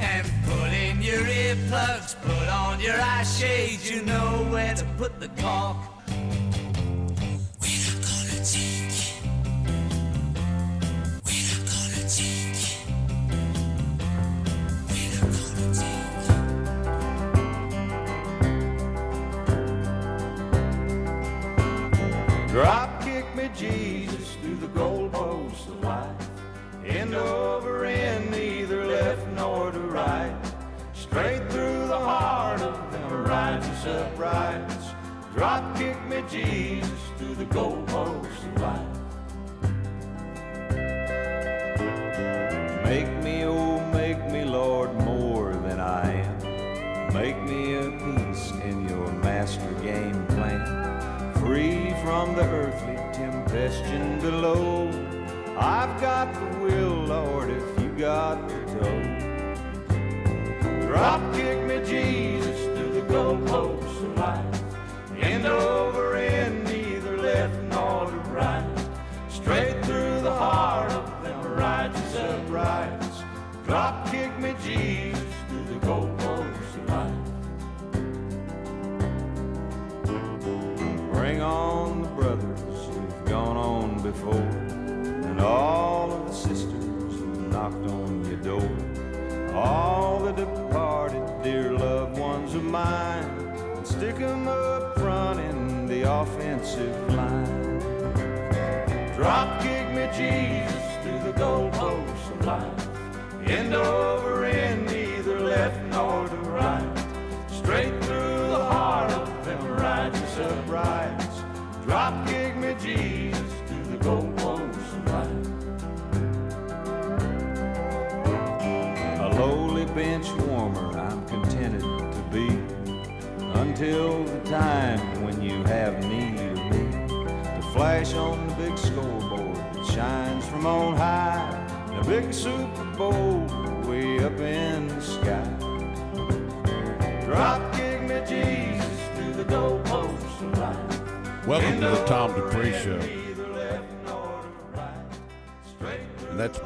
And put in your earplugs, put on your eye shades, you know where to put the cork. We're not gonna. We're not gonna. We're not gonna. Drop righteous uprights. Drop kick me, Jesus, through the goalposts of life. Make me, oh, make me, Lord, more than I am. Make me a piece in your master game plan. Free from the earthly tempestion below. I've got the will, Lord, if you got the toe. Drop kick me, Jesus, the goalposts of life. End over end,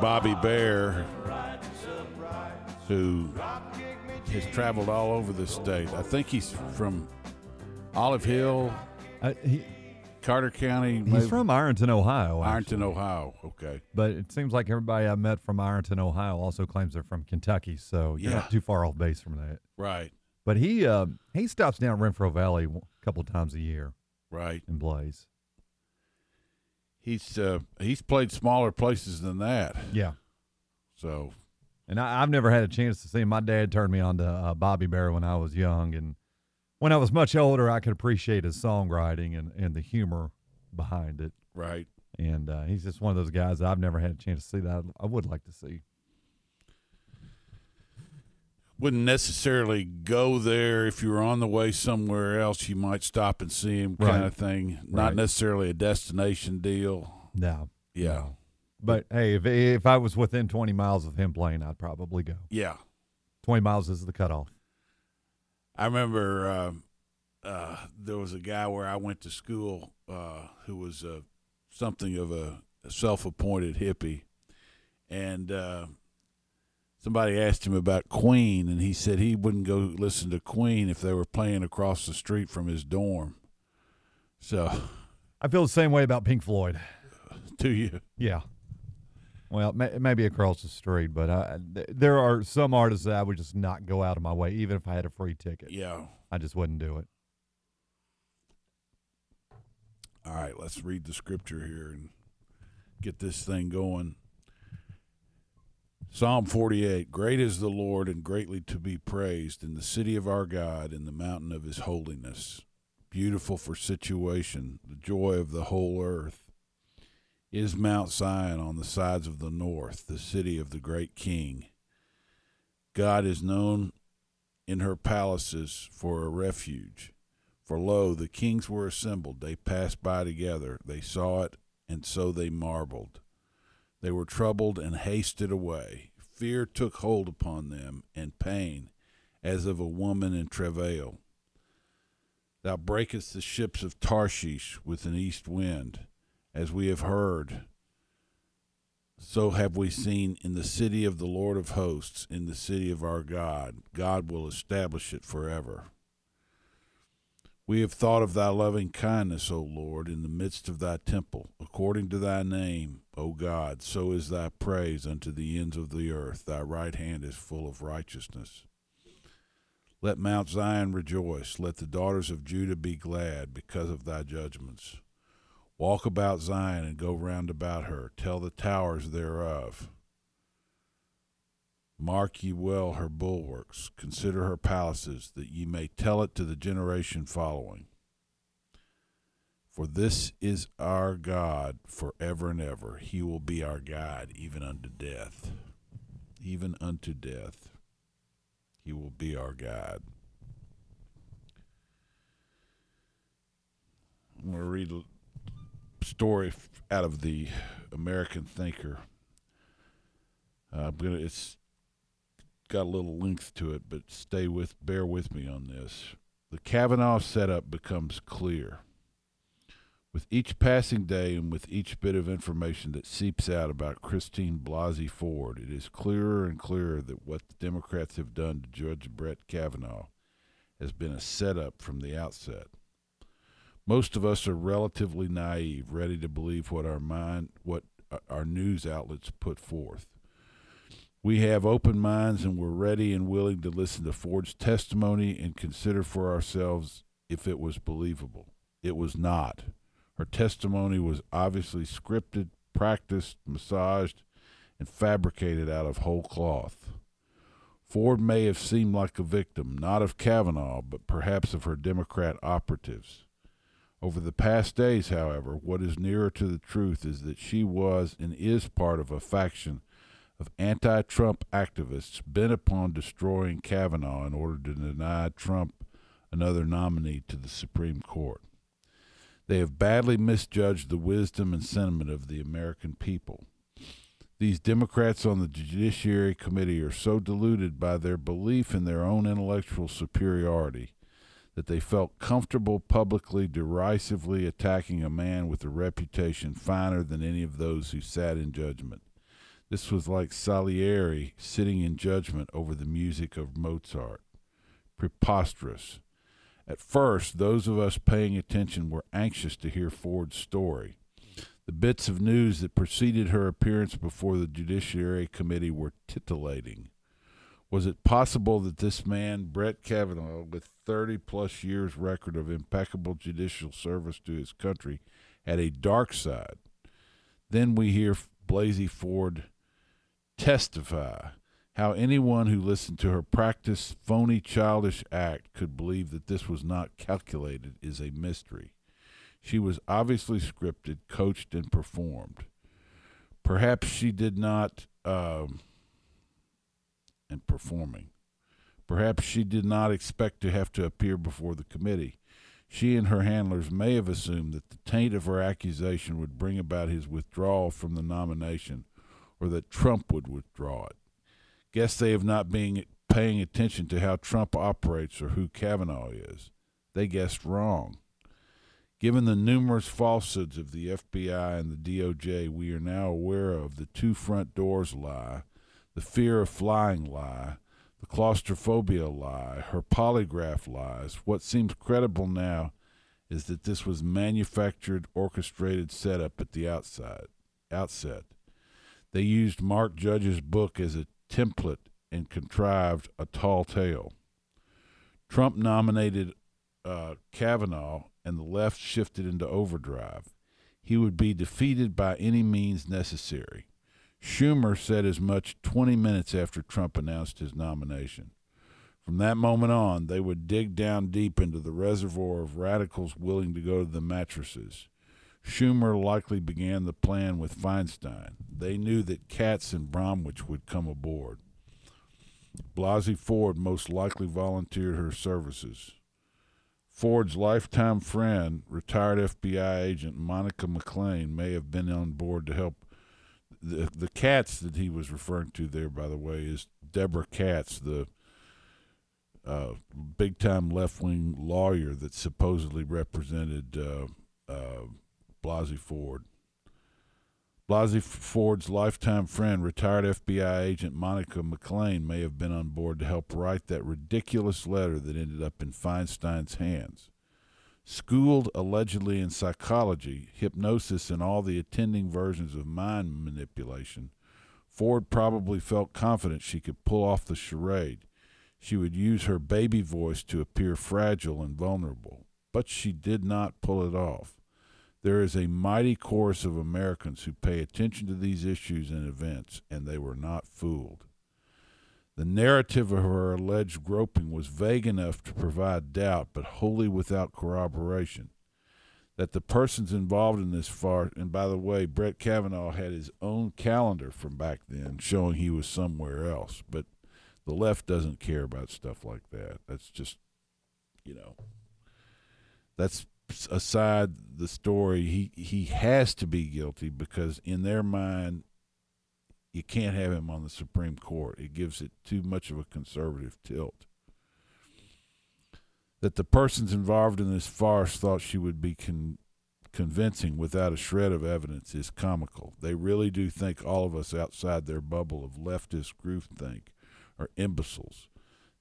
Bobby Bare, who has traveled all over the state. I think he's from Olive Hill, Uh, he, Carter County. he's maybe- from Ironton, Ohio. Ironton, actually. Ohio. Okay. But it seems like everybody I met from Ironton, Ohio, also claims they're from Kentucky. So you're Yeah. not too far off base from that. Right. But he uh, he stops down Renfro Valley a couple times a year Right. and plays. He's uh, he's played smaller places than that. Yeah. So And I, I've never had a chance to see him. My dad turned me on to uh, Bobby Bare when I was young, and when I was much older, I could appreciate his songwriting and, and the humor behind it. right. And uh, he's just one of those guys I've never had a chance to see that I, I would like to see. Wouldn't necessarily go there if you were on the way somewhere else. You might stop and see him, kind Right. of thing. Not Right. necessarily a destination deal. No, Yeah. but hey, if if I was within 20 miles of him playing, I'd probably go. Yeah. 20 miles is the cutoff. I remember um, uh, there was a guy where I went to school uh, who was uh, something of a self-appointed hippie, and uh, somebody asked him about Queen, and he said he wouldn't go listen to Queen if they were playing across the street from his dorm. So, I feel the same way about Pink Floyd. to you, Yeah. Well, may, maybe across the street, but I, th- there are some artists that I would just not go out of my way, even if I had a free ticket. yeah. I just wouldn't do it. All right, let's read the scripture here and get this thing going. Psalm 48 Great is the Lord and greatly to be praised in the city of our God, in the mountain of his holiness. Beautiful for situation, the joy of the whole earth. Is Mount Zion on the sides of the north, the city of the great king. God is known in her palaces for a refuge. For lo, the kings were assembled. They passed by together. They saw it, and so they marveled. They were troubled and hasted away. Fear took hold upon them, and pain, as of a woman in travail. Thou breakest the ships of Tarshish with an east wind, as we have heard. So have we seen in the city of the Lord of hosts, in the city of our God. God will establish it forever. We have thought of thy loving kindness, O Lord, in the midst of thy temple. According to thy name, O God, so is thy praise unto the ends of the earth. Thy right hand is full of righteousness. Let Mount Zion rejoice. Let the daughters of Judah be glad because of thy judgments. Walk about Zion and go round about her. Tell the towers thereof. Mark ye well her bulwarks, consider her palaces, that ye may tell it to the generation following. For this is our God for ever and ever. He will be our God even unto death. Even unto death. He will be our God. I'm going to read a story out of the American Thinker. Uh, I'm gonna. It's got a little length to it, but stay with, bear with me on this. The Kavanaugh setup becomes clear. With each passing day and with each bit of information that seeps out about Christine Blasey Ford, it is clearer and clearer that what the Democrats have done to Judge Brett Kavanaugh has been a setup from the outset. Most of us are relatively naive, ready to believe what our mind, what uh, our news outlets put forth. We have open minds and we're ready and willing to listen to Ford's testimony and consider for ourselves if it was believable. It was not. Her testimony was obviously scripted, practiced, massaged, and fabricated out of whole cloth. Ford may have seemed like a victim, not of Kavanaugh, but perhaps of her Democrat operatives. Over the past days, however, what is nearer to the truth is that she was and is part of a faction of anti Trump activists bent upon destroying Kavanaugh in order to deny Trump another nominee to the Supreme Court. They have badly misjudged the wisdom and sentiment of the American people. These Democrats on the Judiciary Committee are so deluded by their belief in their own intellectual superiority that they felt comfortable publicly derisively attacking a man with a reputation finer than any of those who sat in judgment. This was like Salieri sitting in judgment over the music of Mozart. Preposterous. At first, those of us paying attention were anxious to hear Ford's story. The bits of news that preceded her appearance before the Judiciary Committee were titillating. Was it possible that this man, Brett Kavanaugh, with 30 plus years record of impeccable judicial service to his country, had a dark side? Then we hear Blasey Ford testify how anyone who listened to her practice phony childish act could believe that this was not calculated is a mystery. She was obviously scripted, coached, and performed. Perhaps she did not, um, and performing. Perhaps she did not expect to have to appear before the committee. She and her handlers may have assumed that the taint of her accusation would bring about his withdrawal from the nomination or that Trump would withdraw it. Guess they have not been paying attention to how Trump operates or who Kavanaugh is. They guessed wrong. Given the numerous falsehoods of the FBI and the DOJ, we are now aware of the two front doors lie, the fear of flying lie, the claustrophobia lie, her polygraph lies. What seems credible now is that this was manufactured, orchestrated setup at the outside, outset. They used Mark Judge's book as a template and contrived a tall tale. Trump nominated uh, Kavanaugh, and the left shifted into overdrive. He would be defeated by any means necessary. Schumer said as much 20 minutes after Trump announced his nomination. From that moment on, they would dig down deep into the reservoir of radicals willing to go to the mattresses. Schumer likely began the plan with Feinstein. They knew that Katz and Bromwich would come aboard. Blasey Ford most likely volunteered her services. Ford's lifetime friend, retired FBI agent Monica McLean, may have been on board to help. The, the Katz that he was referring to there, by the way, is Debra Katz, the uh, big time left wing lawyer that supposedly represented uh, uh, Blasey Ford. Blasey Ford's lifetime friend, retired FBI agent Monica McLean, may have been on board to help write that ridiculous letter that ended up in Feinstein's hands. Schooled allegedly in psychology, hypnosis, and all the attending versions of mind manipulation, Ford probably felt confident she could pull off the charade. She would use her baby voice to appear fragile and vulnerable, but she did not pull it off. There is a mighty chorus of Americans who pay attention to these issues and events, and they were not fooled. The narrative of her alleged groping was vague enough to provide doubt, but wholly without corroboration. That the persons involved in this farce, and by the way, Brett Kavanaugh had his own calendar from back then showing he was somewhere else, but the left doesn't care about stuff like that. That's just, you know, that's aside the story, he he has to be guilty because in their mind, you can't have him on the Supreme Court. It gives it too much of a conservative tilt. That the persons involved in this farce thought she would be con- convincing without a shred of evidence is comical. They really do think all of us outside their bubble of leftist groupthink are imbeciles.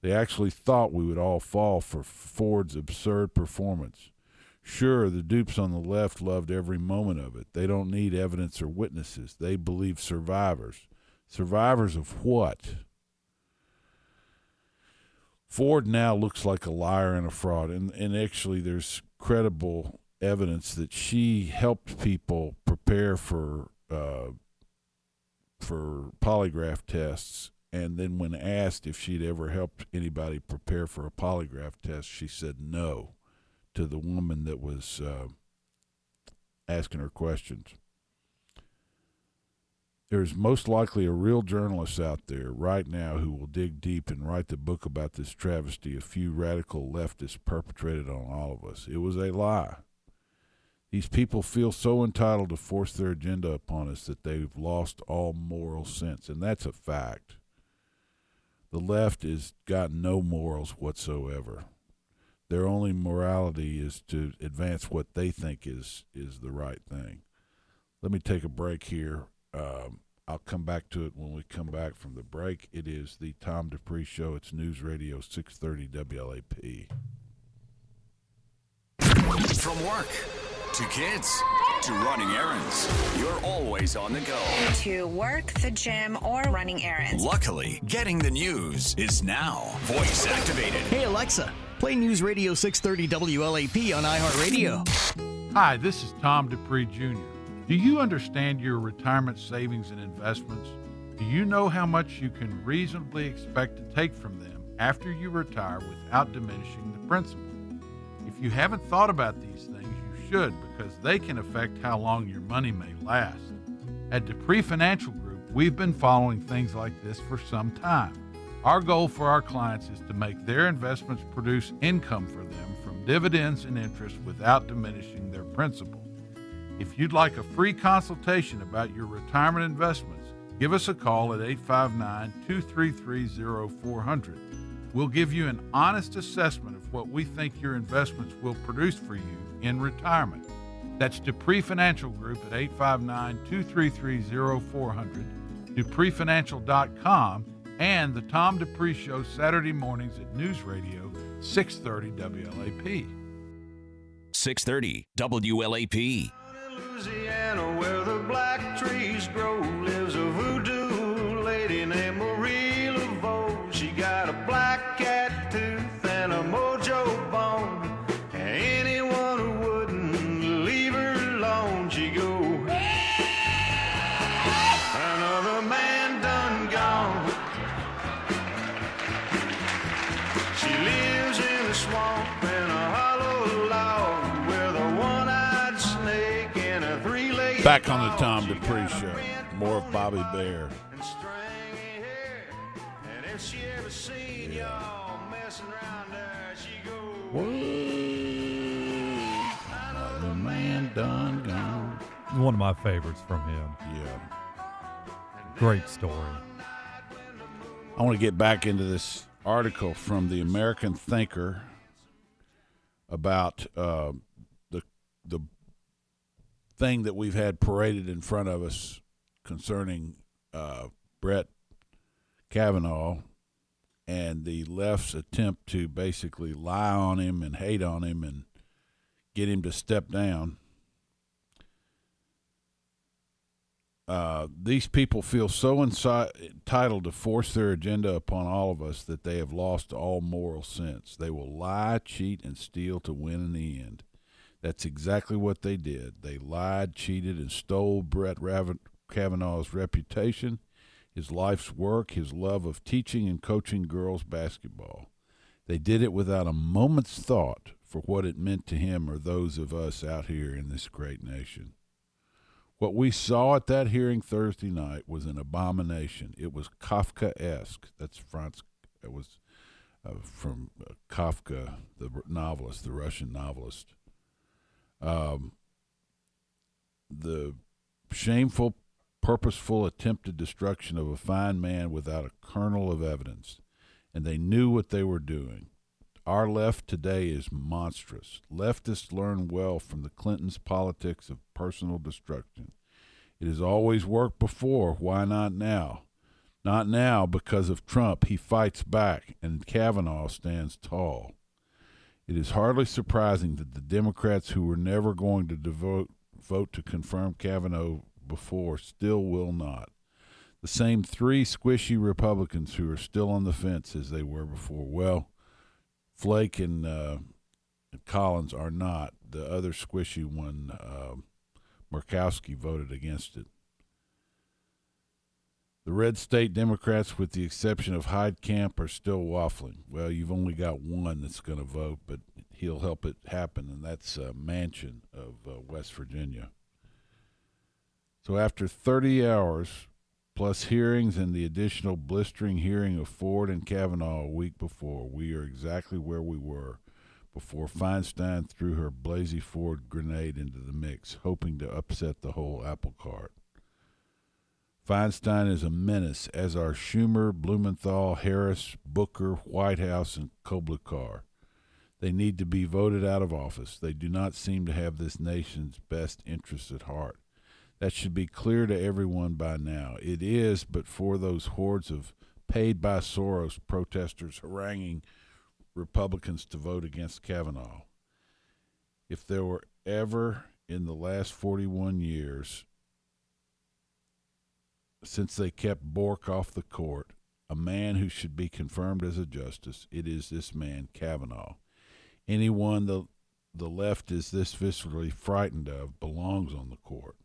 They actually thought we would all fall for Ford's absurd performance. Sure, the dupes on the left loved every moment of it. They don't need evidence or witnesses. They believe survivors. Survivors of what? Ford now looks like a liar and a fraud. And, and actually, there's credible evidence that she helped people prepare for uh, for polygraph tests. And then, when asked if she'd ever helped anybody prepare for a polygraph test, she said no to the woman that was uh, asking her questions. There's most likely a real journalist out there right now who will dig deep and write the book about this travesty a few radical leftists perpetrated on all of us. It was a lie. These people feel so entitled to force their agenda upon us that they've lost all moral sense, and that's a fact. The left has got no morals whatsoever their only morality is to advance what they think is is the right thing. Let me take a break here. Um, I'll come back to it when we come back from the break. It is the Tom Dupree Show. It's News Radio 630 WLAP. From work to kids to running errands, you're always on the go. To work, the gym, or running errands. Luckily, getting the news is now voice activated. Hey Alexa, play News Radio 630 WLAP on iHeartRadio. Hi, this is Tom Dupree Jr. Do you understand your retirement savings and investments? Do you know how much you can reasonably expect to take from them after you retire without diminishing the principal? If you haven't thought about these things, you should because they can affect how long your money may last. At Dupree Financial Group, we've been following things like this for some time. Our goal for our clients is to make their investments produce income for them from dividends and interest without diminishing their principal. If you'd like a free consultation about your retirement investments, give us a call at 859 233 0400. We'll give you an honest assessment of what we think your investments will produce for you in retirement. That's Dupree Financial Group at 859 233 0400, dupreefinancial.com, and the Tom Dupree Show Saturday mornings at News Radio 630 WLAP. 630 WLAP. Louisiana, where the black trees grow, lives a voodoo Back on the dog. Tom She Dupree Show. More of Bobby Bare. and stringy hair. And if she ever seen y'all messing around there? She goes, The man done gone. One of my favorites from him. Yeah. Great story. I want to get back into this article from the American Thinker about uh, the the thing that we've had paraded in front of us concerning uh, Brett Kavanaugh and the left's attempt to basically lie on him and hate on him and get him to step down. Uh, these people feel so insi- entitled to force their agenda upon all of us that they have lost all moral sense. They will lie, cheat, and steal to win in the end. That's exactly what they did. They lied, cheated, and stole Brett Kavanaugh's reputation, his life's work, his love of teaching and coaching girls basketball. They did it without a moment's thought for what it meant to him or those of us out here in this great nation. What we saw at that hearing Thursday night was an abomination. It was Kafka-esque. That's Franz. It was uh, from uh, Kafka, the novelist, the Russian novelist. Um, the shameful, purposeful, attempted destruction of a fine man without a kernel of evidence, and they knew what they were doing. Our left today is monstrous. Leftists learn well from the Clintons' politics of personal destruction. It has always worked before. Why not now? Not now because of Trump. He fights back, and Kavanaugh stands tall. It is hardly surprising that the Democrats who were never going to devote, vote to confirm Kavanaugh before still will not. The same three squishy Republicans who are still on the fence as they were before. Well, Flake and, uh, and Collins are not. The other squishy one, uh, Murkowski, voted against it. The red state Democrats, with the exception of Heitkamp, are still waffling. Well, you've only got one that's going to vote, but he'll help it happen, and that's uh, Manchin of uh, West Virginia. So after 30 hours, plus hearings and the additional blistering hearing of Ford and Kavanaugh a week before, we are exactly where we were before Feinstein threw her Blasey Ford grenade into the mix, hoping to upset the whole apple cart. Feinstein is a menace, as are Schumer, Blumenthal, Harris, Booker, Whitehouse, and Klobuchar. They need to be voted out of office. They do not seem to have this nation's best interests at heart. That should be clear to everyone by now. It is, but for those hordes of paid by Soros protesters haranguing Republicans to vote against Kavanaugh. If there were ever in the last 41 years since they kept Bork off the court, a man who should be confirmed as a justice, it is this man, Kavanaugh. Anyone the, the left is this viscerally frightened of belongs on the court.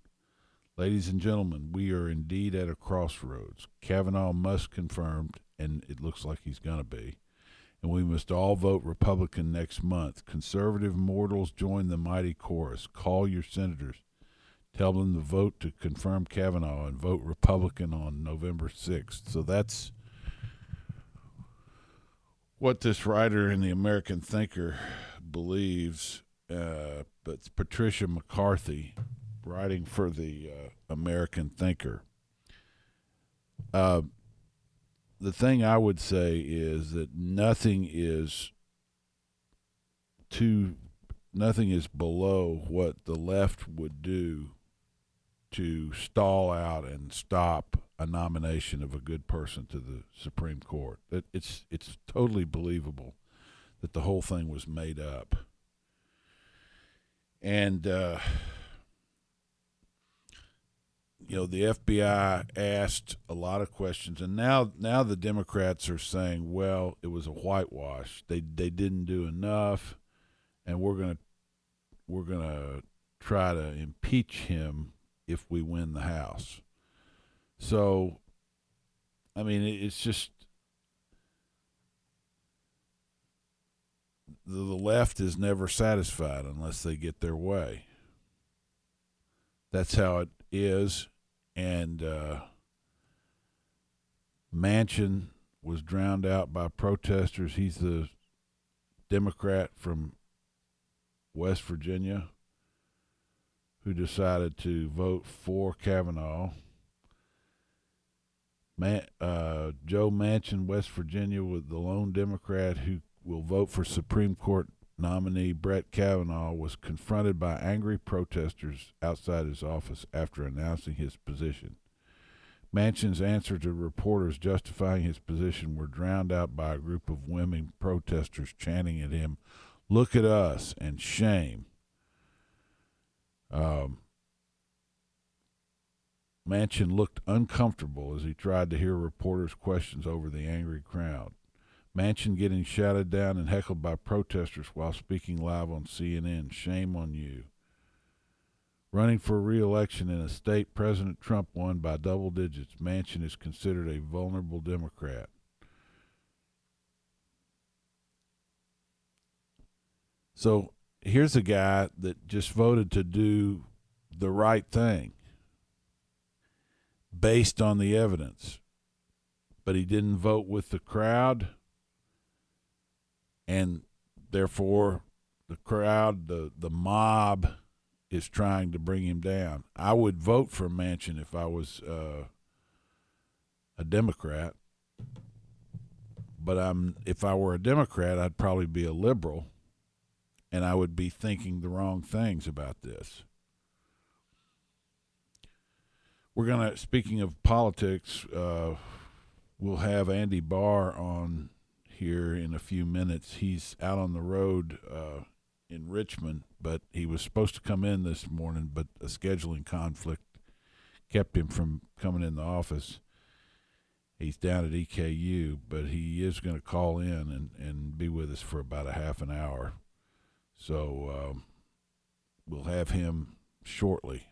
Ladies and gentlemen, we are indeed at a crossroads. Kavanaugh must confirmed, and it looks like he's going to be. And we must all vote Republican next month. Conservative mortals join the mighty chorus. Call your senators. Tell them to vote to confirm Kavanaugh and vote Republican on November 6th. So that's what this writer in the American Thinker believes. Uh, Patricia McCarthy writing for the uh, American Thinker. Uh, the thing I would say is that nothing is too nothing is below what the left would do to stall out and stop a nomination of a good person to the Supreme Court. It, it's it's totally believable that the whole thing was made up. And uh, you know the FBI asked a lot of questions, and now now the Democrats are saying, well, it was a whitewash. They they didn't do enough, and we're gonna we're gonna try to impeach him if we win the House. So, I mean, it's just the, left is never satisfied unless they get their way. That's how it is, and uh, Manchin was drowned out by protesters. He's the Democrat from West Virginia who decided to vote for Kavanaugh. Man, uh, Joe Manchin, West Virginia, was the lone Democrat who will vote for Supreme Court nominee Brett Kavanaugh, was confronted by angry protesters outside his office after announcing his position. Manchin's answer to reporters justifying his position were drowned out by a group of women protesters chanting at him, Look at us, and shame. Um, Manchin looked uncomfortable as he tried to hear reporters' questions over the angry crowd. Manchin getting shouted down and heckled by protesters while speaking live on CNN. Shame on you. Running for re-election in a state President Trump won by double digits, Manchin is considered a vulnerable Democrat. So here's a guy that just voted to do the right thing based on the evidence, but he didn't vote with the crowd, and therefore the crowd, the the mob, is trying to bring him down. I would vote for Manchin if I was uh, a Democrat, but I'm if I were a Democrat, I'd probably be a liberal and I would be thinking the wrong things about this. We're going to, speaking of politics, uh, we'll have Andy Barr on here in a few minutes. He's out on the road uh, in Richmond, but he was supposed to come in this morning, but a scheduling conflict kept him from coming in the office. He's down at EKU, but he is going to call in and, and be with us for about a half an hour. So um, we'll have him shortly.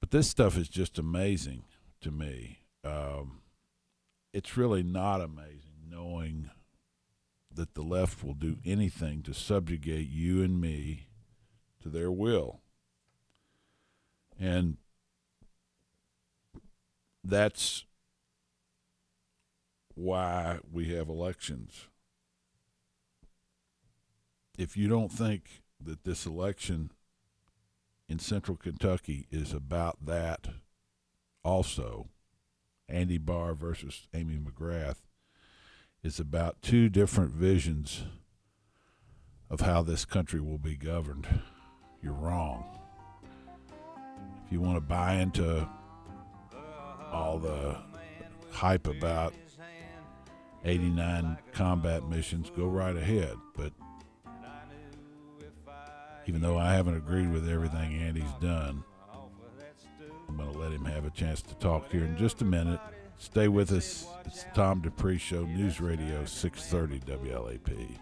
But this stuff is just amazing to me. Um, it's really not amazing knowing that the left will do anything to subjugate you and me to their will. And that's why we have elections if you don't think that this election in central Kentucky is about that also, Andy Barr versus Amy McGrath is about two different visions of how this country will be governed. You're wrong. If you want to buy into all the hype about 89 combat missions, go right ahead. But even though I haven't agreed with everything Andy's done. I'm going to let him have a chance to talk here in just a minute. Stay with us. It's Tom Dupree Show, News Radio 630 WLAP.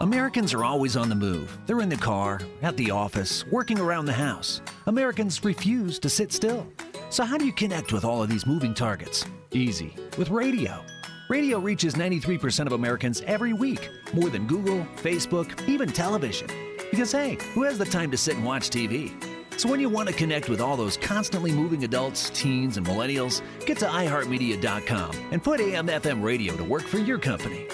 Americans are always on the move. They're in the car, at the office, working around the house. Americans refuse to sit still. So, how do you connect with all of these moving targets? Easy, with radio. Radio reaches 93% of Americans every week, more than Google, Facebook, even television. Because hey, who has the time to sit and watch TV? So when you want to connect with all those constantly moving adults, teens, and millennials, get to iHeartMedia.com and put AM FM radio to work for your company.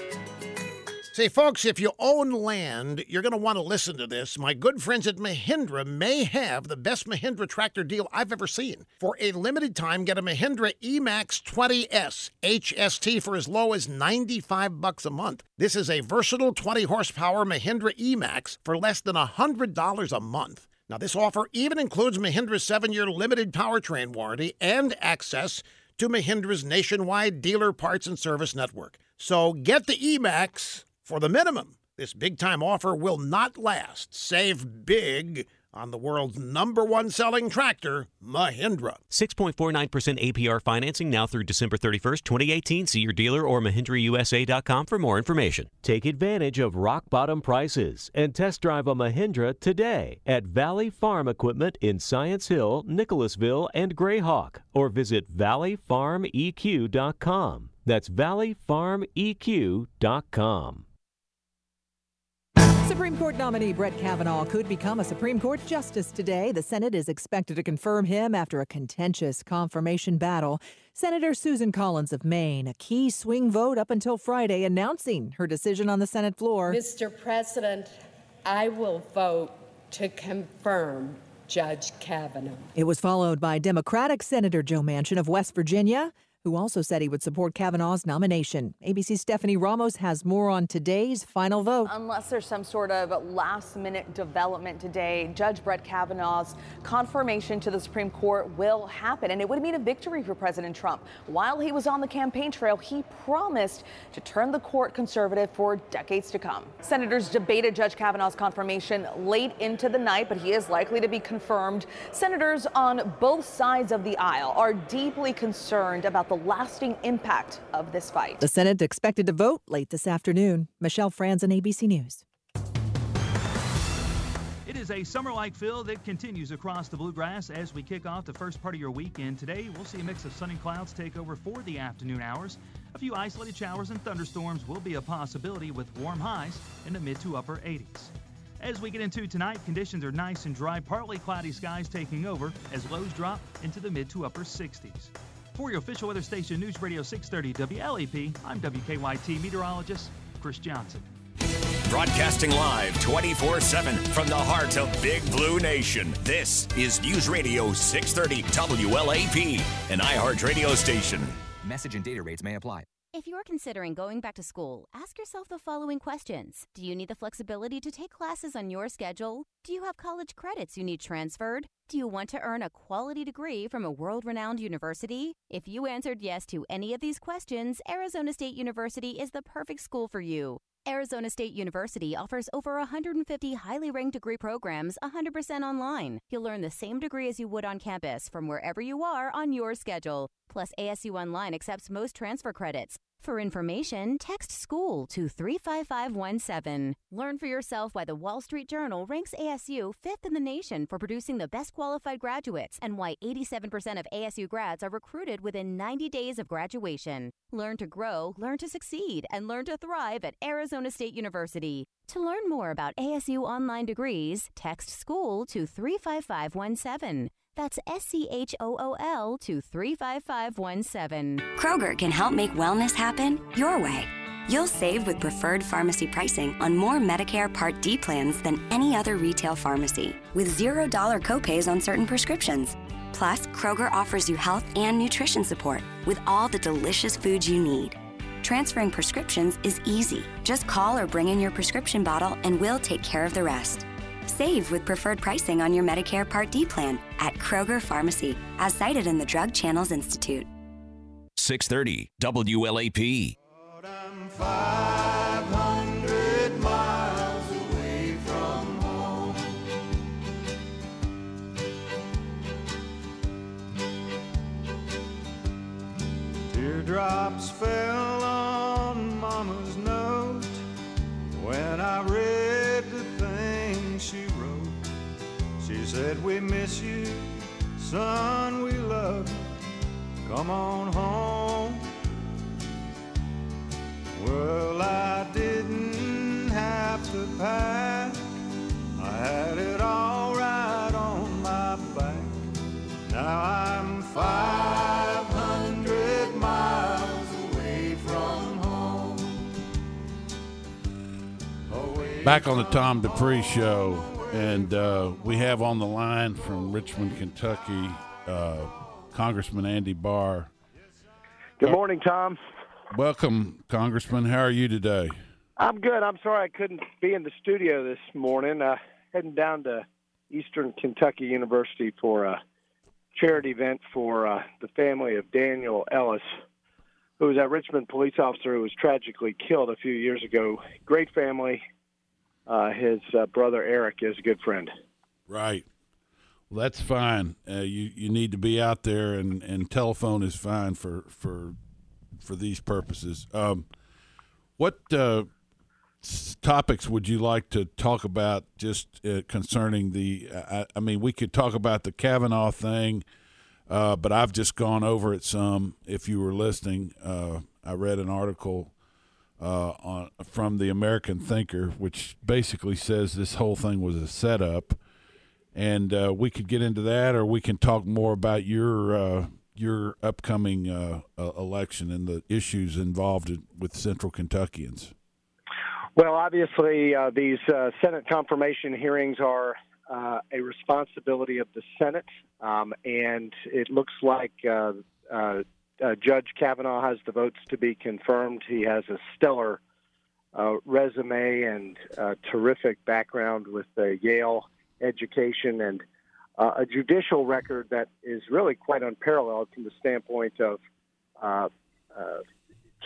Say, folks, if you own land, you're going to want to listen to this. My good friends at Mahindra may have the best Mahindra tractor deal I've ever seen. For a limited time, get a Mahindra Emax 20S HST for as low as 95 bucks a month. This is a versatile 20 horsepower Mahindra Emax for less than $100 a month. Now, this offer even includes Mahindra's seven year limited powertrain warranty and access to Mahindra's nationwide dealer parts and service network. So get the Emax for the minimum. This big time offer will not last. Save big on the world's number one selling tractor, Mahindra. 6.49% APR financing now through December 31st, 2018. See your dealer or MahindraUSA.com for more information. Take advantage of rock bottom prices and test drive a Mahindra today at Valley Farm Equipment in Science Hill, Nicholasville, and Grayhawk, or visit valleyfarmeq.com. That's valleyfarmeq.com. Supreme Court nominee Brett Kavanaugh could become a Supreme Court justice today. The Senate is expected to confirm him after a contentious confirmation battle. Senator Susan Collins of Maine, a key swing vote up until Friday, announcing her decision on the Senate floor. Mr. President, I will vote to confirm Judge Kavanaugh. It was followed by Democratic Senator Joe Manchin of West Virginia, who also said he would support Kavanaugh's nomination. ABC's Stephanie Ramos has more on today's final vote. Unless there's some sort of last minute development today, Judge Brett Kavanaugh's confirmation to the Supreme Court will happen, and it would mean a victory for President Trump. While he was on the campaign trail, he promised to turn the court conservative for decades to come. Senators debated Judge Kavanaugh's confirmation late into the night, but he is likely to be confirmed. Senators on both sides of the aisle are deeply concerned about the lasting impact of this fight. The Senate expected to vote late this afternoon. Michelle Franzen, ABC News. It is a summer like feel that continues across the bluegrass as we kick off the first part of your weekend. Today, we'll see a mix of sunny clouds take over for the afternoon hours. A few isolated showers and thunderstorms will be a possibility with warm highs in the mid to upper 80s. As we get into tonight, conditions are nice and dry, partly cloudy skies taking over as lows drop into the mid to upper 60s. For your official weather station, News Radio 630 WLAP, I'm WKYT meteorologist Chris Johnson. Broadcasting live 24 7 from the heart of Big Blue Nation. This is News Radio 630 WLAP, an iHeart radio station. Message and data rates may apply. If you're considering going back to school, ask yourself the following questions Do you need the flexibility to take classes on your schedule? Do you have college credits you need transferred? Do you want to earn a quality degree from a world renowned university? If you answered yes to any of these questions, Arizona State University is the perfect school for you. Arizona State University offers over 150 highly ranked degree programs 100% online. You'll learn the same degree as you would on campus from wherever you are on your schedule. Plus, ASU Online accepts most transfer credits. For information, text SCHOOL to 35517. Learn for yourself why the Wall Street Journal ranks ASU fifth in the nation for producing the best qualified graduates and why 87% of ASU grads are recruited within 90 days of graduation. Learn to grow, learn to succeed, and learn to thrive at Arizona State University. To learn more about ASU online degrees, text SCHOOL to 35517. That's S C H O O L to 35517. Kroger can help make wellness happen your way. You'll save with preferred pharmacy pricing on more Medicare Part D plans than any other retail pharmacy, with $0 copays on certain prescriptions. Plus, Kroger offers you health and nutrition support with all the delicious foods you need. Transferring prescriptions is easy. Just call or bring in your prescription bottle and we'll take care of the rest. Save with preferred pricing on your Medicare Part D plan at Kroger Pharmacy, as cited in the Drug Channels Institute. 630 WLAP. 500 miles away from home. Teardrops fell said, We miss you, son, we love you. Come on home. Well, I didn't have to pack. I had it all right on my back. Now I'm 500 miles away from home. Back on the Tom Dupree Show, and uh, we have on the line from Richmond, Kentucky, uh, Congressman Andy Barr. Good morning, Tom. Welcome, Congressman. How are you today? I'm good. I'm sorry I couldn't be in the studio this morning. Uh, heading down to Eastern Kentucky University for a charity event for uh, the family of Daniel Ellis, who was a Richmond police officer who was tragically killed a few years ago. Great family. Uh, his uh, brother Eric is a good friend. Right. Well, that's fine. Uh, you you need to be out there, and, and telephone is fine for for for these purposes. Um, what uh, topics would you like to talk about? Just uh, concerning the, I, I mean, we could talk about the Kavanaugh thing, uh, but I've just gone over it some. If you were listening, uh, I read an article uh, on, from the American Thinker, which basically says this whole thing was a setup. And uh, we could get into that, or we can talk more about your uh, your upcoming uh, uh, election and the issues involved with Central Kentuckians. Well, obviously, uh, these Senate confirmation hearings are a responsibility of the Senate, um, and it looks like uh, uh, uh, Judge Kavanaugh has the votes to be confirmed. He has a stellar resume and terrific background with the Yale education and a judicial record that is really quite unparalleled from the standpoint of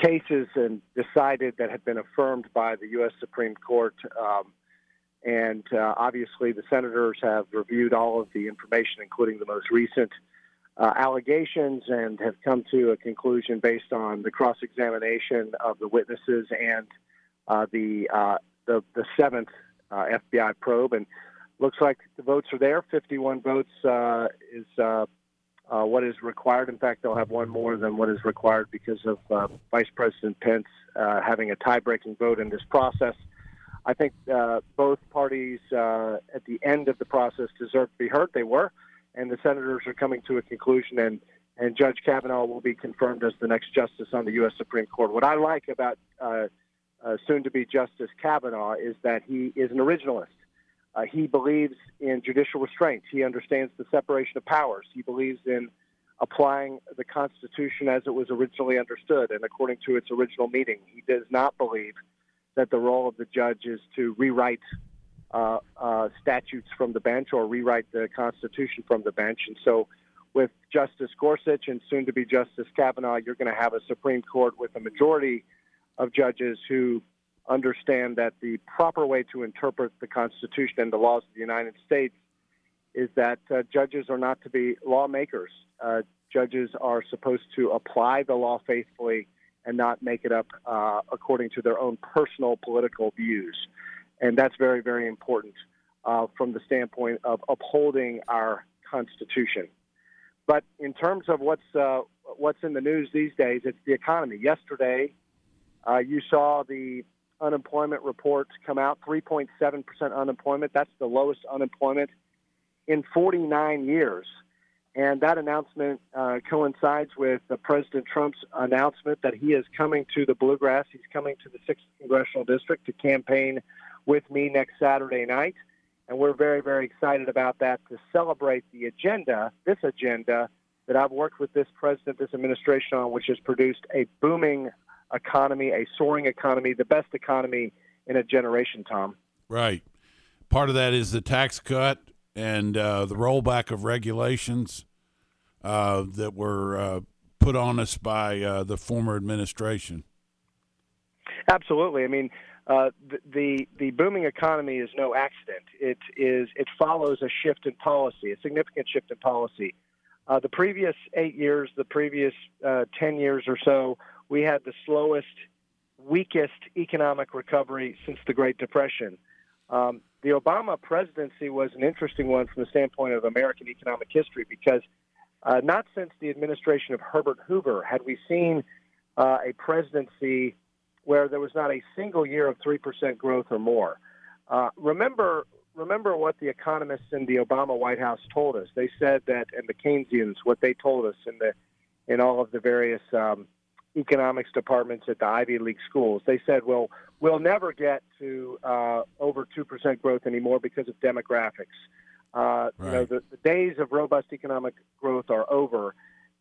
cases and decided that have been affirmed by the U.S. Supreme Court. Um, and uh, obviously, the senators have reviewed all of the information, including the most recent uh, allegations, and have come to a conclusion based on the cross examination of the witnesses and uh, the, uh, the, the seventh uh, FBI probe. And looks like the votes are there. 51 votes uh, is uh, what is required. In fact, they'll have one more than what is required because of Vice President Pence having a tie breaking vote in this process. I think both parties at the end of the process deserve to be heard. They were, and the senators are coming to a conclusion, and, and Judge Kavanaugh will be confirmed as the next justice on the U.S. Supreme Court. What I like about uh, soon to be Justice Kavanaugh is that he is an originalist. Uh, he believes in judicial restraint. He understands the separation of powers. He believes in applying the Constitution as it was originally understood and according to its original meaning. He does not believe that the role of the judge is to rewrite uh, uh, statutes from the bench or rewrite the Constitution from the bench. And so, with Justice Gorsuch and soon to be Justice Kavanaugh, you're going to have a Supreme Court with a majority of judges who understand that the proper way to interpret the Constitution and the laws of the United States is that uh, judges are not to be lawmakers. Uh, judges are supposed to apply the law faithfully and not make it up uh, according to their own personal political views. And that's very, very important uh, from the standpoint of upholding our Constitution. But in terms of what's uh, what's in the news these days, it's the economy. Yesterday, uh, you saw the unemployment reports come out 3.7% unemployment. That's the lowest unemployment in 49 years. And that announcement uh, coincides with uh, President Trump's announcement that he is coming to the Bluegrass. He's coming to the 6th Congressional District to campaign with me next Saturday night. And we're very, very excited about that to celebrate the agenda, this agenda that I've worked with this president, this administration on, which has produced a booming economy, a soaring economy, the best economy in a generation, Tom. Right. Part of that is the tax cut and uh, the rollback of regulations uh, that were uh, put on us by uh, the former administration. Absolutely. I mean, uh, the, the booming economy is no accident. It is it follows a shift in policy, a significant shift in policy. Uh, the previous eight years, the previous ten years or so, we had the slowest, weakest economic recovery since the Great Depression. Um, the Obama presidency was an interesting one from the standpoint of American economic history because uh, not since the administration of Herbert Hoover had we seen uh, a presidency where there was not a single year of 3% growth or more. Uh, remember, remember what the economists in the Obama White House told us. They said that, and the Keynesians, what they told us in the in all of the various um, economics departments at the Ivy League schools. They said, well, we'll never get to uh, over 2% growth anymore because of demographics. Uh, right. You know, the, the, days of robust economic growth are over,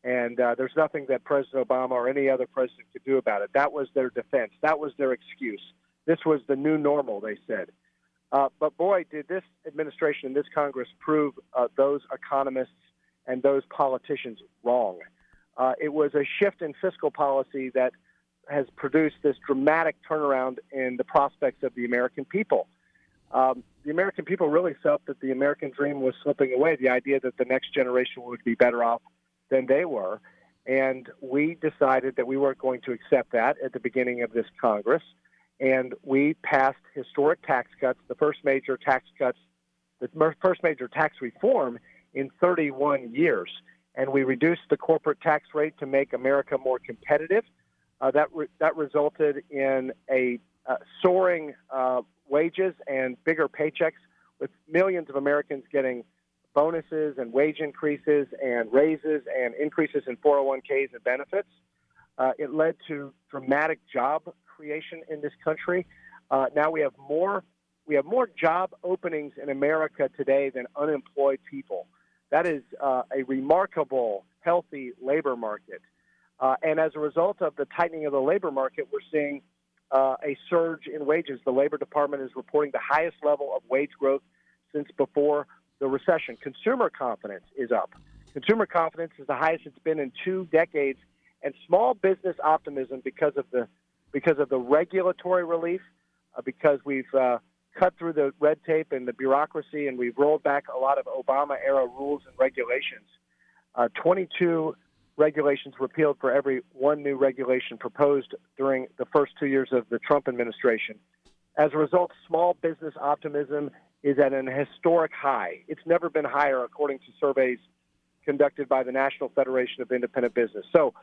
and uh, there's nothing that President Obama or any other president could do about it. That was their defense. That was their excuse. This was the new normal, they said. Uh, but boy, did this administration and this Congress prove uh, those economists and those politicians wrong. Uh, it was a shift in fiscal policy that has produced this dramatic turnaround in the prospects of the American people. Um, the American people really felt that the American dream was slipping away, the idea that the next generation would be better off than they were. And we decided that we weren't going to accept that at the beginning of this Congress. And we passed historic tax cuts, the first major tax cuts, the first major tax reform in 31 years and we reduced the corporate tax rate to make America more competitive. Uh, that re- that resulted in a uh, soaring uh, wages and bigger paychecks, with millions of Americans getting bonuses and wage increases and raises and increases in 401ks and benefits. Uh, it led to dramatic job creation in this country. Uh, now we have more we have more job openings in America today than unemployed people. That is uh, a remarkable, healthy labor market. Uh, and as a result of the tightening of the labor market, we're seeing uh, a surge in wages. The Labor Department is reporting the highest level of wage growth since before the recession. Consumer confidence is up. Consumer confidence is the highest it's been in two decades, and small business optimism because of the because of the regulatory relief, uh, because we've uh, cut through the red tape and the bureaucracy, and we've rolled back a lot of Obama era rules and regulations. Uh, 22 regulations repealed for every one new regulation proposed during the first two years of the Trump administration. As a result, small business optimism is at an historic high. It's never been higher, according to surveys conducted by the National Federation of Independent Business. So,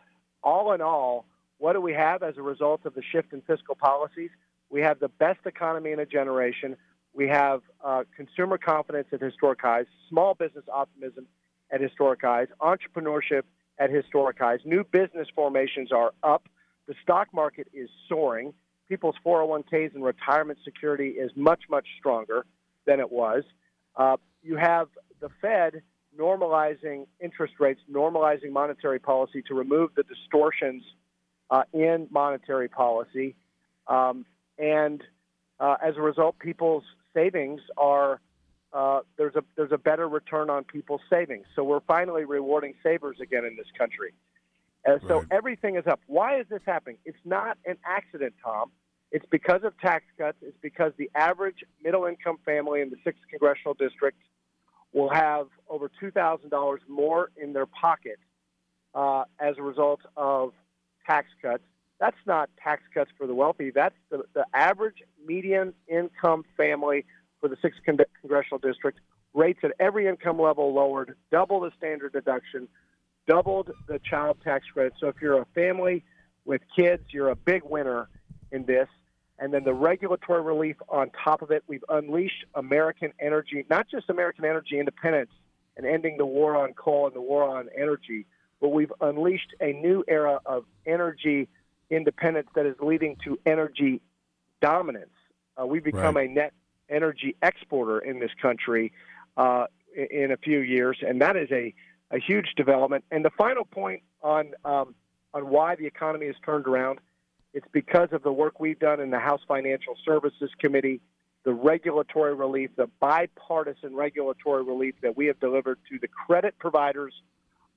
all in all, what do we have as a result of the shift in fiscal policies? We have the best economy in a generation. We have uh, consumer confidence at historic highs, small business optimism at historic highs, entrepreneurship at historic highs. New business formations are up. The stock market is soaring. People's 401ks and retirement security is much, much stronger than it was. Uh, you have the Fed normalizing interest rates, normalizing monetary policy to remove the distortions uh, in monetary policy. Um, and uh, as a result, people's savings are uh, there's a there's a better return on people's savings. So we're finally rewarding savers again in this country. And so Right. everything is up. Why is this happening? It's not an accident, Tom. It's because of tax cuts. It's because the average middle income family in the sixth congressional district will have over two thousand dollars more in their pocket uh, as a result of tax cuts. That's not tax cuts for the wealthy. That's the, the average median income family for the sixth con- congressional district. Rates at every income level lowered, double the standard deduction, doubled the child tax credit. So if you're a family with kids, you're a big winner in this. And then the regulatory relief on top of it, we've unleashed American energy, not just American energy independence and ending the war on coal and the war on energy, but we've unleashed a new era of energy independence that is leading to energy dominance. Uh, we've become a net energy exporter in this country uh, in a few years, and that is a, a huge development. And the final point on um, on why the economy has turned around, it's because of the work we've done in the House Financial Services Committee, the regulatory relief, the bipartisan regulatory relief that we have delivered to the credit providers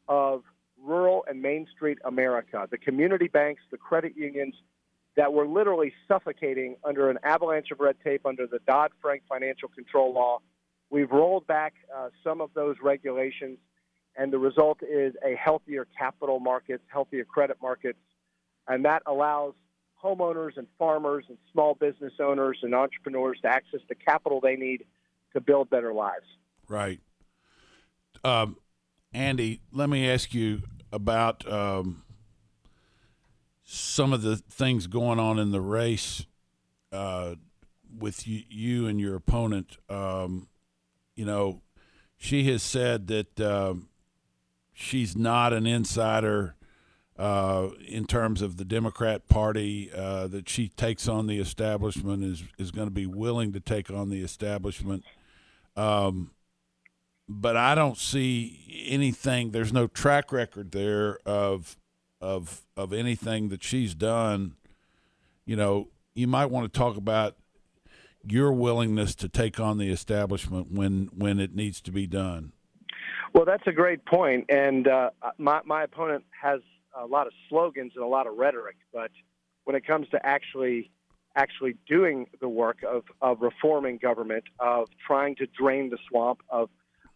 of rural and Main Street America, the community banks, the credit unions that were literally suffocating under an avalanche of red tape under the Dodd Frank financial control law. We've rolled back uh, some of those regulations, and the result is a healthier capital markets, healthier credit markets, and that allows homeowners and farmers and small business owners and entrepreneurs to access the capital they need to build better lives. Right. Um, Andy, let me ask you about um, some of the things going on in the race uh, with you, you and your opponent. Um, you know, she has said that um, she's not an insider uh, in terms of the Democrat Party. Uh, that she takes on the establishment is is going to be willing to take on the establishment. Um, but I don't see anything. There's no track record there of of of anything that she's done. You know, you might want to talk about your willingness to take on the establishment when when it needs to be done. Well, that's a great point, and uh, my my opponent has a lot of slogans and a lot of rhetoric, but when it comes to actually actually doing the work of, of reforming government, of trying to drain the swamp, of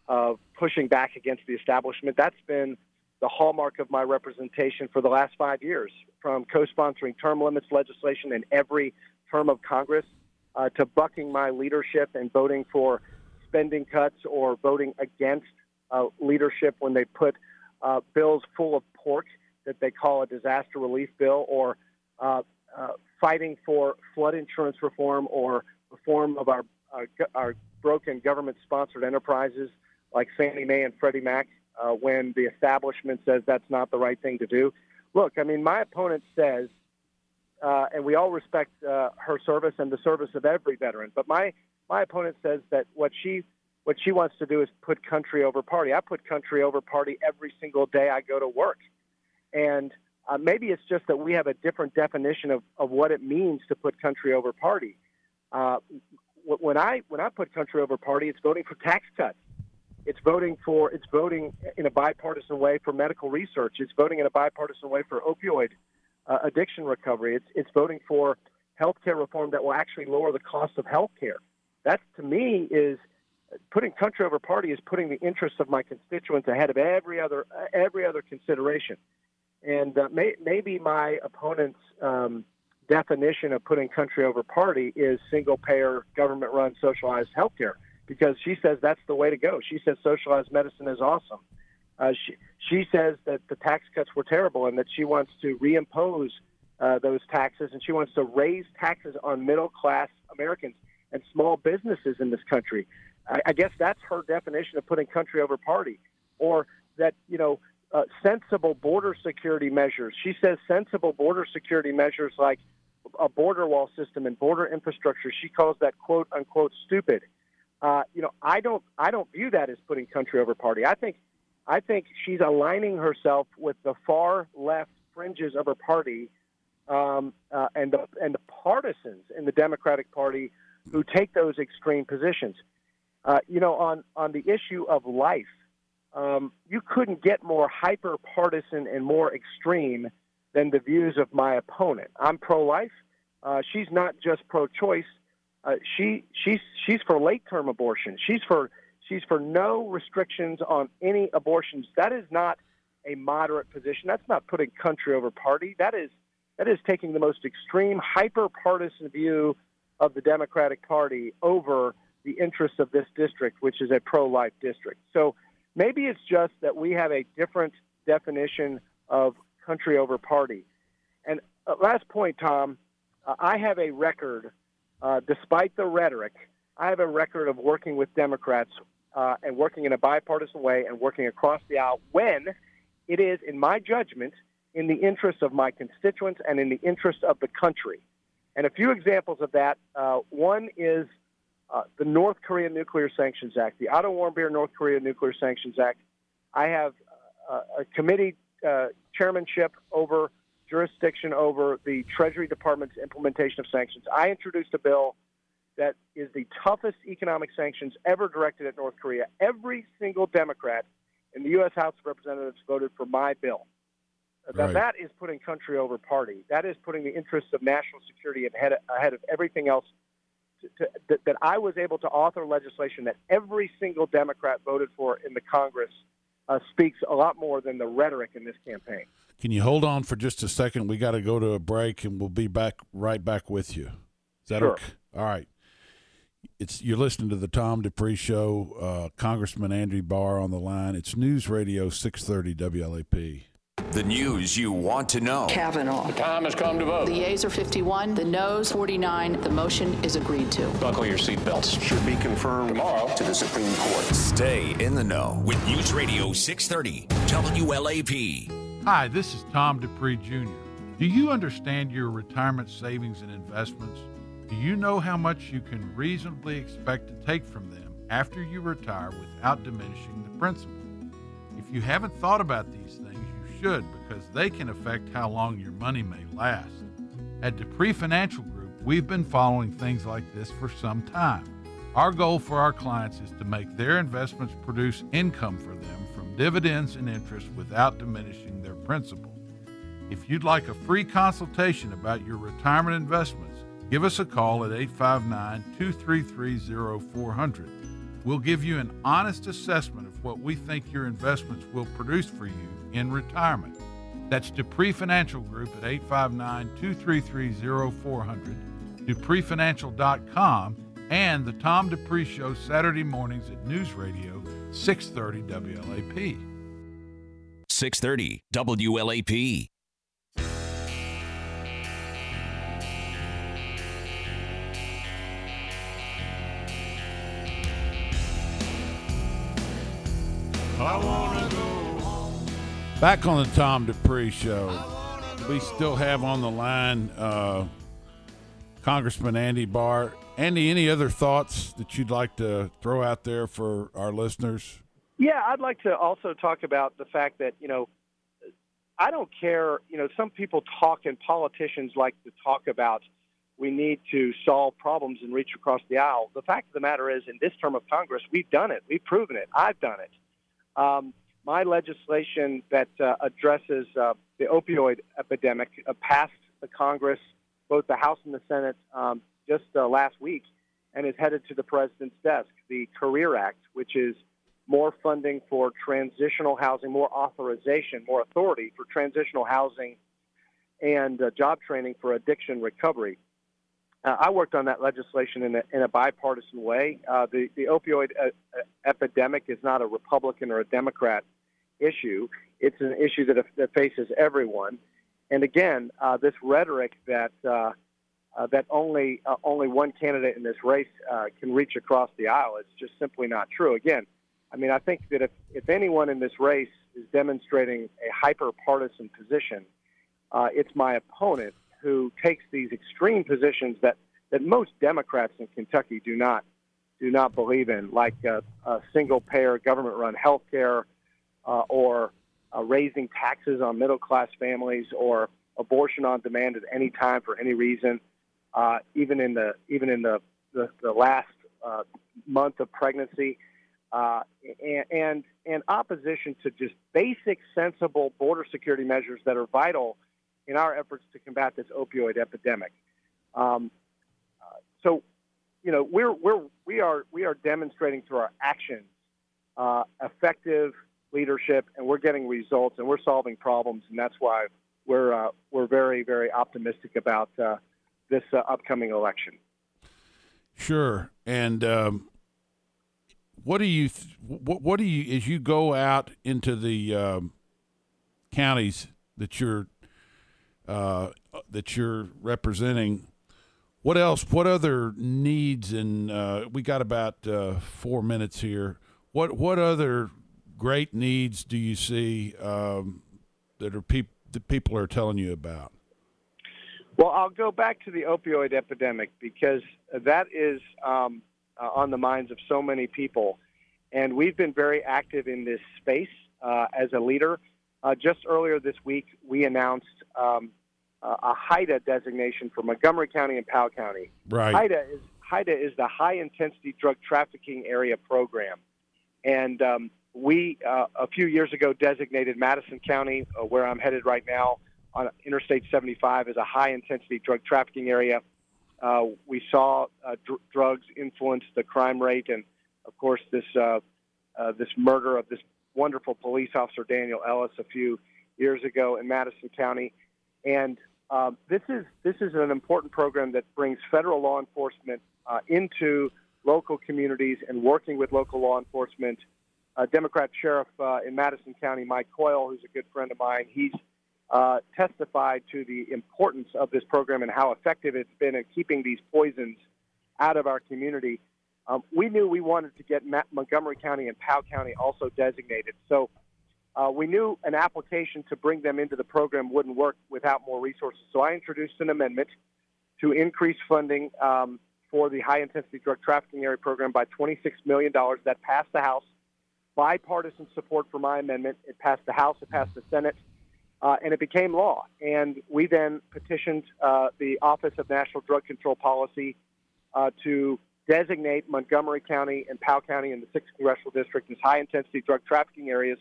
of pushing back against the establishment, that's been the hallmark of my representation for the last five years, from co-sponsoring term limits legislation in every term of Congress uh, to bucking my leadership and voting for spending cuts or voting against uh, leadership when they put uh, bills full of pork that they call a disaster relief bill or uh, uh, fighting for flood insurance reform or reform of our our, our broken government-sponsored enterprises like Fannie Mae and Freddie Mac uh, when the establishment says that's not the right thing to do. Look, I mean, my opponent says, uh, and we all respect uh, her service and the service of every veteran, but my my opponent says that what she what she wants to do is put country over party. I put country over party every single day I go to work, and uh, maybe it's just that we have a different definition of, of what it means to put country over party. Uh, when I when I put country over party, it's voting for tax cuts. It's voting for it's voting in a bipartisan way for medical research. It's voting in a bipartisan way for opioid uh, addiction recovery. It's it's voting for health care reform that will actually lower the cost of health care. That to me is putting country over party is putting the interests of my constituents ahead of every other every other consideration. And uh, may, maybe my opponent's um, definition of putting country over party is single payer, government run, socialized healthcare because she says that's the way to go. She says socialized medicine is awesome. Uh, she, she says that the tax cuts were terrible and that she wants to reimpose uh, those taxes and she wants to raise taxes on middle class Americans and small businesses in this country. I, I guess that's her definition of putting country over party. Or that, you know, uh, sensible border security measures. She says sensible border security measures like a border wall system and border infrastructure. She calls that quote unquote stupid. Uh, you know, I don't I don't view that as putting country over party. I think I think she's aligning herself with the far left fringes of her party um, uh, and the and the partisans in the Democratic Party who take those extreme positions. Uh, you know, on on the issue of life, um, you couldn't get more hyper partisan and more extreme than the views of my opponent. I'm pro-life. Uh, she's not just pro-choice. Uh, she she's she's for late-term abortion. She's for she's for no restrictions on any abortions. That is not a moderate position. That's not putting country over party. That is that is taking the most extreme, hyper-partisan view of the Democratic Party over the interests of this district, which is a pro-life district. So maybe it's just that we have a different definition of country over party. And uh, last point, Tom, uh, I have a record, uh, despite the rhetoric, I have a record of working with Democrats uh, and working in a bipartisan way and working across the aisle when it is, in my judgment, in the interest of my constituents and in the interest of the country. And a few examples of that. Uh, one is uh, the North Korea Nuclear Sanctions Act, the Otto Warmbier North Korea Nuclear Sanctions Act. I have uh, a committee uh, chairmanship over jurisdiction over the Treasury Department's implementation of sanctions. I introduced a bill that is the toughest economic sanctions ever directed at North Korea. Every single Democrat in the U.S. House of Representatives voted for my bill. Right. That is putting country over party. That is putting the interests of national security ahead of, ahead of everything else. To, that I was able to author legislation that every single Democrat voted for in the Congress uh, speaks a lot more than the rhetoric in this campaign. Can you hold on for just a second? We got to go to a break, and we'll be back right back with you. Is that sure. okay? All right. It's you're listening to the Tom Dupree Show. Uh, Congressman Andrew Barr on the line. It's News Radio 630 WLAP. The news you want to know. Kavanaugh. The time has come to vote. The yeas are 51, the noes 49. The motion is agreed to. Buckle your seatbelts. Should be confirmed tomorrow to the Supreme Court. Stay in the know with News Radio 630 WLAP. Hi, this is Tom Dupree Jr. Do you understand your retirement savings and investments? Do you know how much you can reasonably expect to take from them after you retire without diminishing the principal? If you haven't thought about these things, should because they can affect how long your money may last. At Dupree Financial Group, we've been following things like this for some time. Our goal for our clients is to make their investments produce income for them from dividends and interest without diminishing their principal. If you'd like a free consultation about your retirement investments, give us a call at 859 233 0400. We'll give you an honest assessment of what we think your investments will produce for you in retirement. That's Dupree Financial Group at 859 233 0400, DupreeFinancial.com, and The Tom Dupree Show Saturday mornings at News Radio 630 WLAP. 630 WLAP. Back on the Tom Dupree show, we still have on the line uh, Congressman Andy Barr. Andy, any other thoughts that you'd like to throw out there for our listeners? Yeah, I'd like to also talk about the fact that, you know, I don't care, you know, some people talk and politicians like to talk about we need to solve problems and reach across the aisle. The fact of the matter is, in this term of Congress, we've done it. We've proven it. I've done it. Um, my legislation that uh, addresses uh, the opioid epidemic uh, passed the Congress, both the House and the Senate, um, just uh, last week, and is headed to the president's desk. The Career Act, which is more funding for transitional housing, more authorization, more authority for transitional housing and uh, job training for addiction recovery. Uh, I worked on that legislation in a, in a bipartisan way. Uh, the, the opioid uh, uh, epidemic is not a Republican or a Democrat issue. It's an issue that, that faces everyone. And again, uh, this rhetoric that uh, uh, that only uh, only one candidate in this race uh, can reach across the aisle is just simply not true. Again, I mean, I think that if, if anyone in this race is demonstrating a hyper partisan position, uh, it's my opponent who takes these extreme positions that, that most Democrats in Kentucky do not do not believe in, like uh, a single payer government run health care uh, or uh, raising taxes on middle class families or abortion on demand at any time for any reason. Uh, even in the even in the the, the last uh, month of pregnancy, uh, and, and and opposition to just basic, sensible border security measures that are vital in our efforts to combat this opioid epidemic. Um, uh, so, you know, we're we're we are we are demonstrating through our actions uh, effective leadership, and we're getting results, and we're solving problems, and that's why we're uh, we're very very optimistic about uh, this uh, upcoming election. Sure, and um, what do you th- what, what do you as you go out into the um, counties that you're uh, that you're representing? What else? What other needs? And uh, we got about uh, four minutes here. What what other great needs do you see um, that are peop- that people are telling you about? Well, I'll go back to the opioid epidemic because that is um, uh, on the minds of so many people. And we've been very active in this space uh, as a leader. Uh, just earlier this week, we announced um, a HIDTA designation for Montgomery County and Powell County. Right. HIDTA is, HIDTA is the High Intensity Drug Trafficking Area Program. And um, we, uh, a few years ago, designated Madison County, uh, where I'm headed right now, on Interstate 75 as a high intensity drug trafficking area. Uh, we saw uh, dr- drugs influence the crime rate, and of course, this uh, uh, this murder of this wonderful police officer Daniel Ellis a few years ago in Madison County. And uh, this is this is an important program that brings federal law enforcement uh, into local communities and working with local law enforcement. Uh, Democrat Sheriff uh, in Madison County, Mike Coyle, who's a good friend of mine, he's uh, testified to the importance of this program and how effective it's been in keeping these poisons out of our community. Um, we knew we wanted to get Montgomery County and Powell County also designated. So uh, we knew an application to bring them into the program wouldn't work without more resources. So I introduced an amendment to increase funding um, for the high intensity drug trafficking area program by $26 million. That passed the House. Bipartisan support for my amendment. It passed the House, it passed the Senate uh, and it became law. And we then petitioned uh, the Office of National Drug Control Policy uh, to designate Montgomery County and Powell County in the 6th Congressional District as high intensity drug trafficking areas.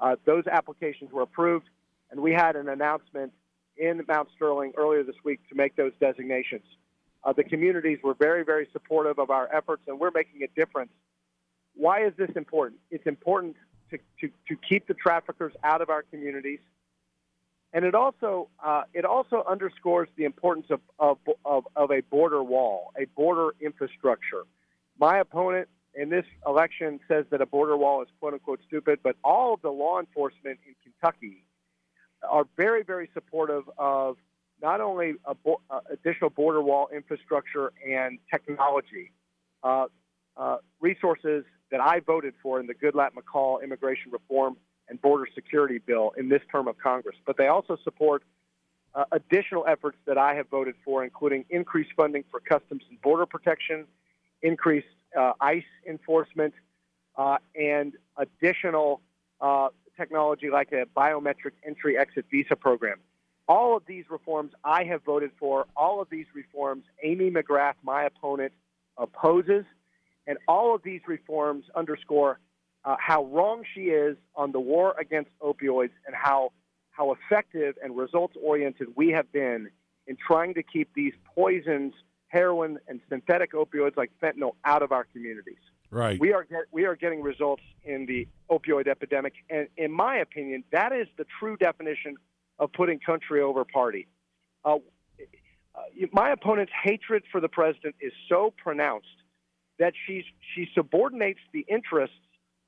Uh, those applications were approved, and we had an announcement in Mount Sterling earlier this week to make those designations. Uh, the communities were very, very supportive of our efforts, and we're making a difference. Why is this important? It's important to, to, to keep the traffickers out of our communities and it also uh, it also underscores the importance of, of, of, of a border wall, a border infrastructure. My opponent in this election says that a border wall is quote unquote stupid, but all of the law enforcement in Kentucky are very very supportive of not only bo- uh, additional border wall infrastructure and technology, uh, uh, resources that I voted for in the Goodlatte McCaul immigration reform and border security bill in this term of Congress. But they also support uh, additional efforts that I have voted for, including increased funding for Customs and Border Protection, increased uh, ICE enforcement, uh, and additional uh, technology like a biometric entry exit visa program. All of these reforms I have voted for. All of these reforms Amy McGrath, my opponent, opposes. And all of these reforms underscore uh, how wrong she is on the war against opioids and how, how effective and results oriented we have been in trying to keep these poisons, heroin, and synthetic opioids like fentanyl out of our communities. Right. We are get, we are getting results in the opioid epidemic, and in my opinion, that is the true definition of putting country over party. Uh, uh, my opponent's hatred for the president is so pronounced that she's, she subordinates the interests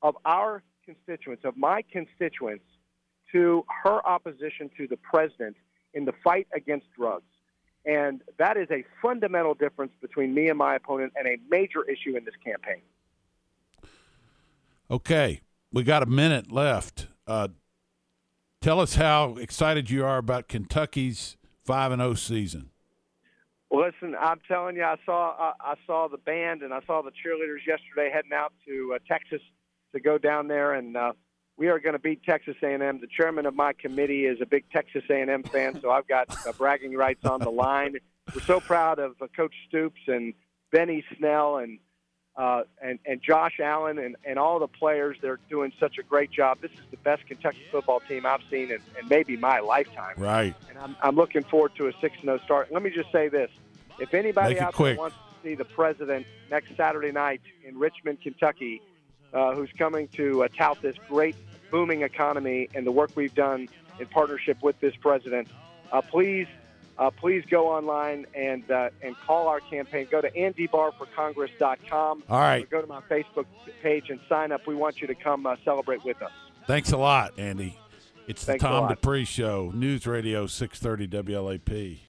of our constituents, of my constituents, to her opposition to the president in the fight against drugs. And that is a fundamental difference between me and my opponent and a major issue in this campaign. Okay, we got a minute left. Uh, tell us how excited you are about Kentucky's five and zero season. Well, listen, I'm telling you, I saw uh, I saw the band and I saw the cheerleaders yesterday heading out to uh, Texas to go down there, and uh, we are going to beat Texas A&M. The chairman of my committee is a big Texas A&M fan, so I've got uh, bragging rights on the line. We're so proud of uh, Coach Stoops and Benny Snell and uh, and and Josh Allen and, and all the players. They're doing such a great job. This is the best Kentucky football team I've seen in, in maybe my lifetime. Right. And I'm, I'm looking forward to a six and zero start. Let me just say this: if anybody Make out there wants to see the president next Saturday night in Richmond, Kentucky, uh, who's coming to uh, tout this great booming economy and the work we've done in partnership with this president, uh, please. Uh, please go online and uh, and call our campaign. Go to andybarforcongress.com. All right. Or go to my Facebook page and sign up. We want you to come uh, celebrate with us. Thanks a lot, Andy. It's the Thanks Tom Dupree Show, News Radio 630 WLAP.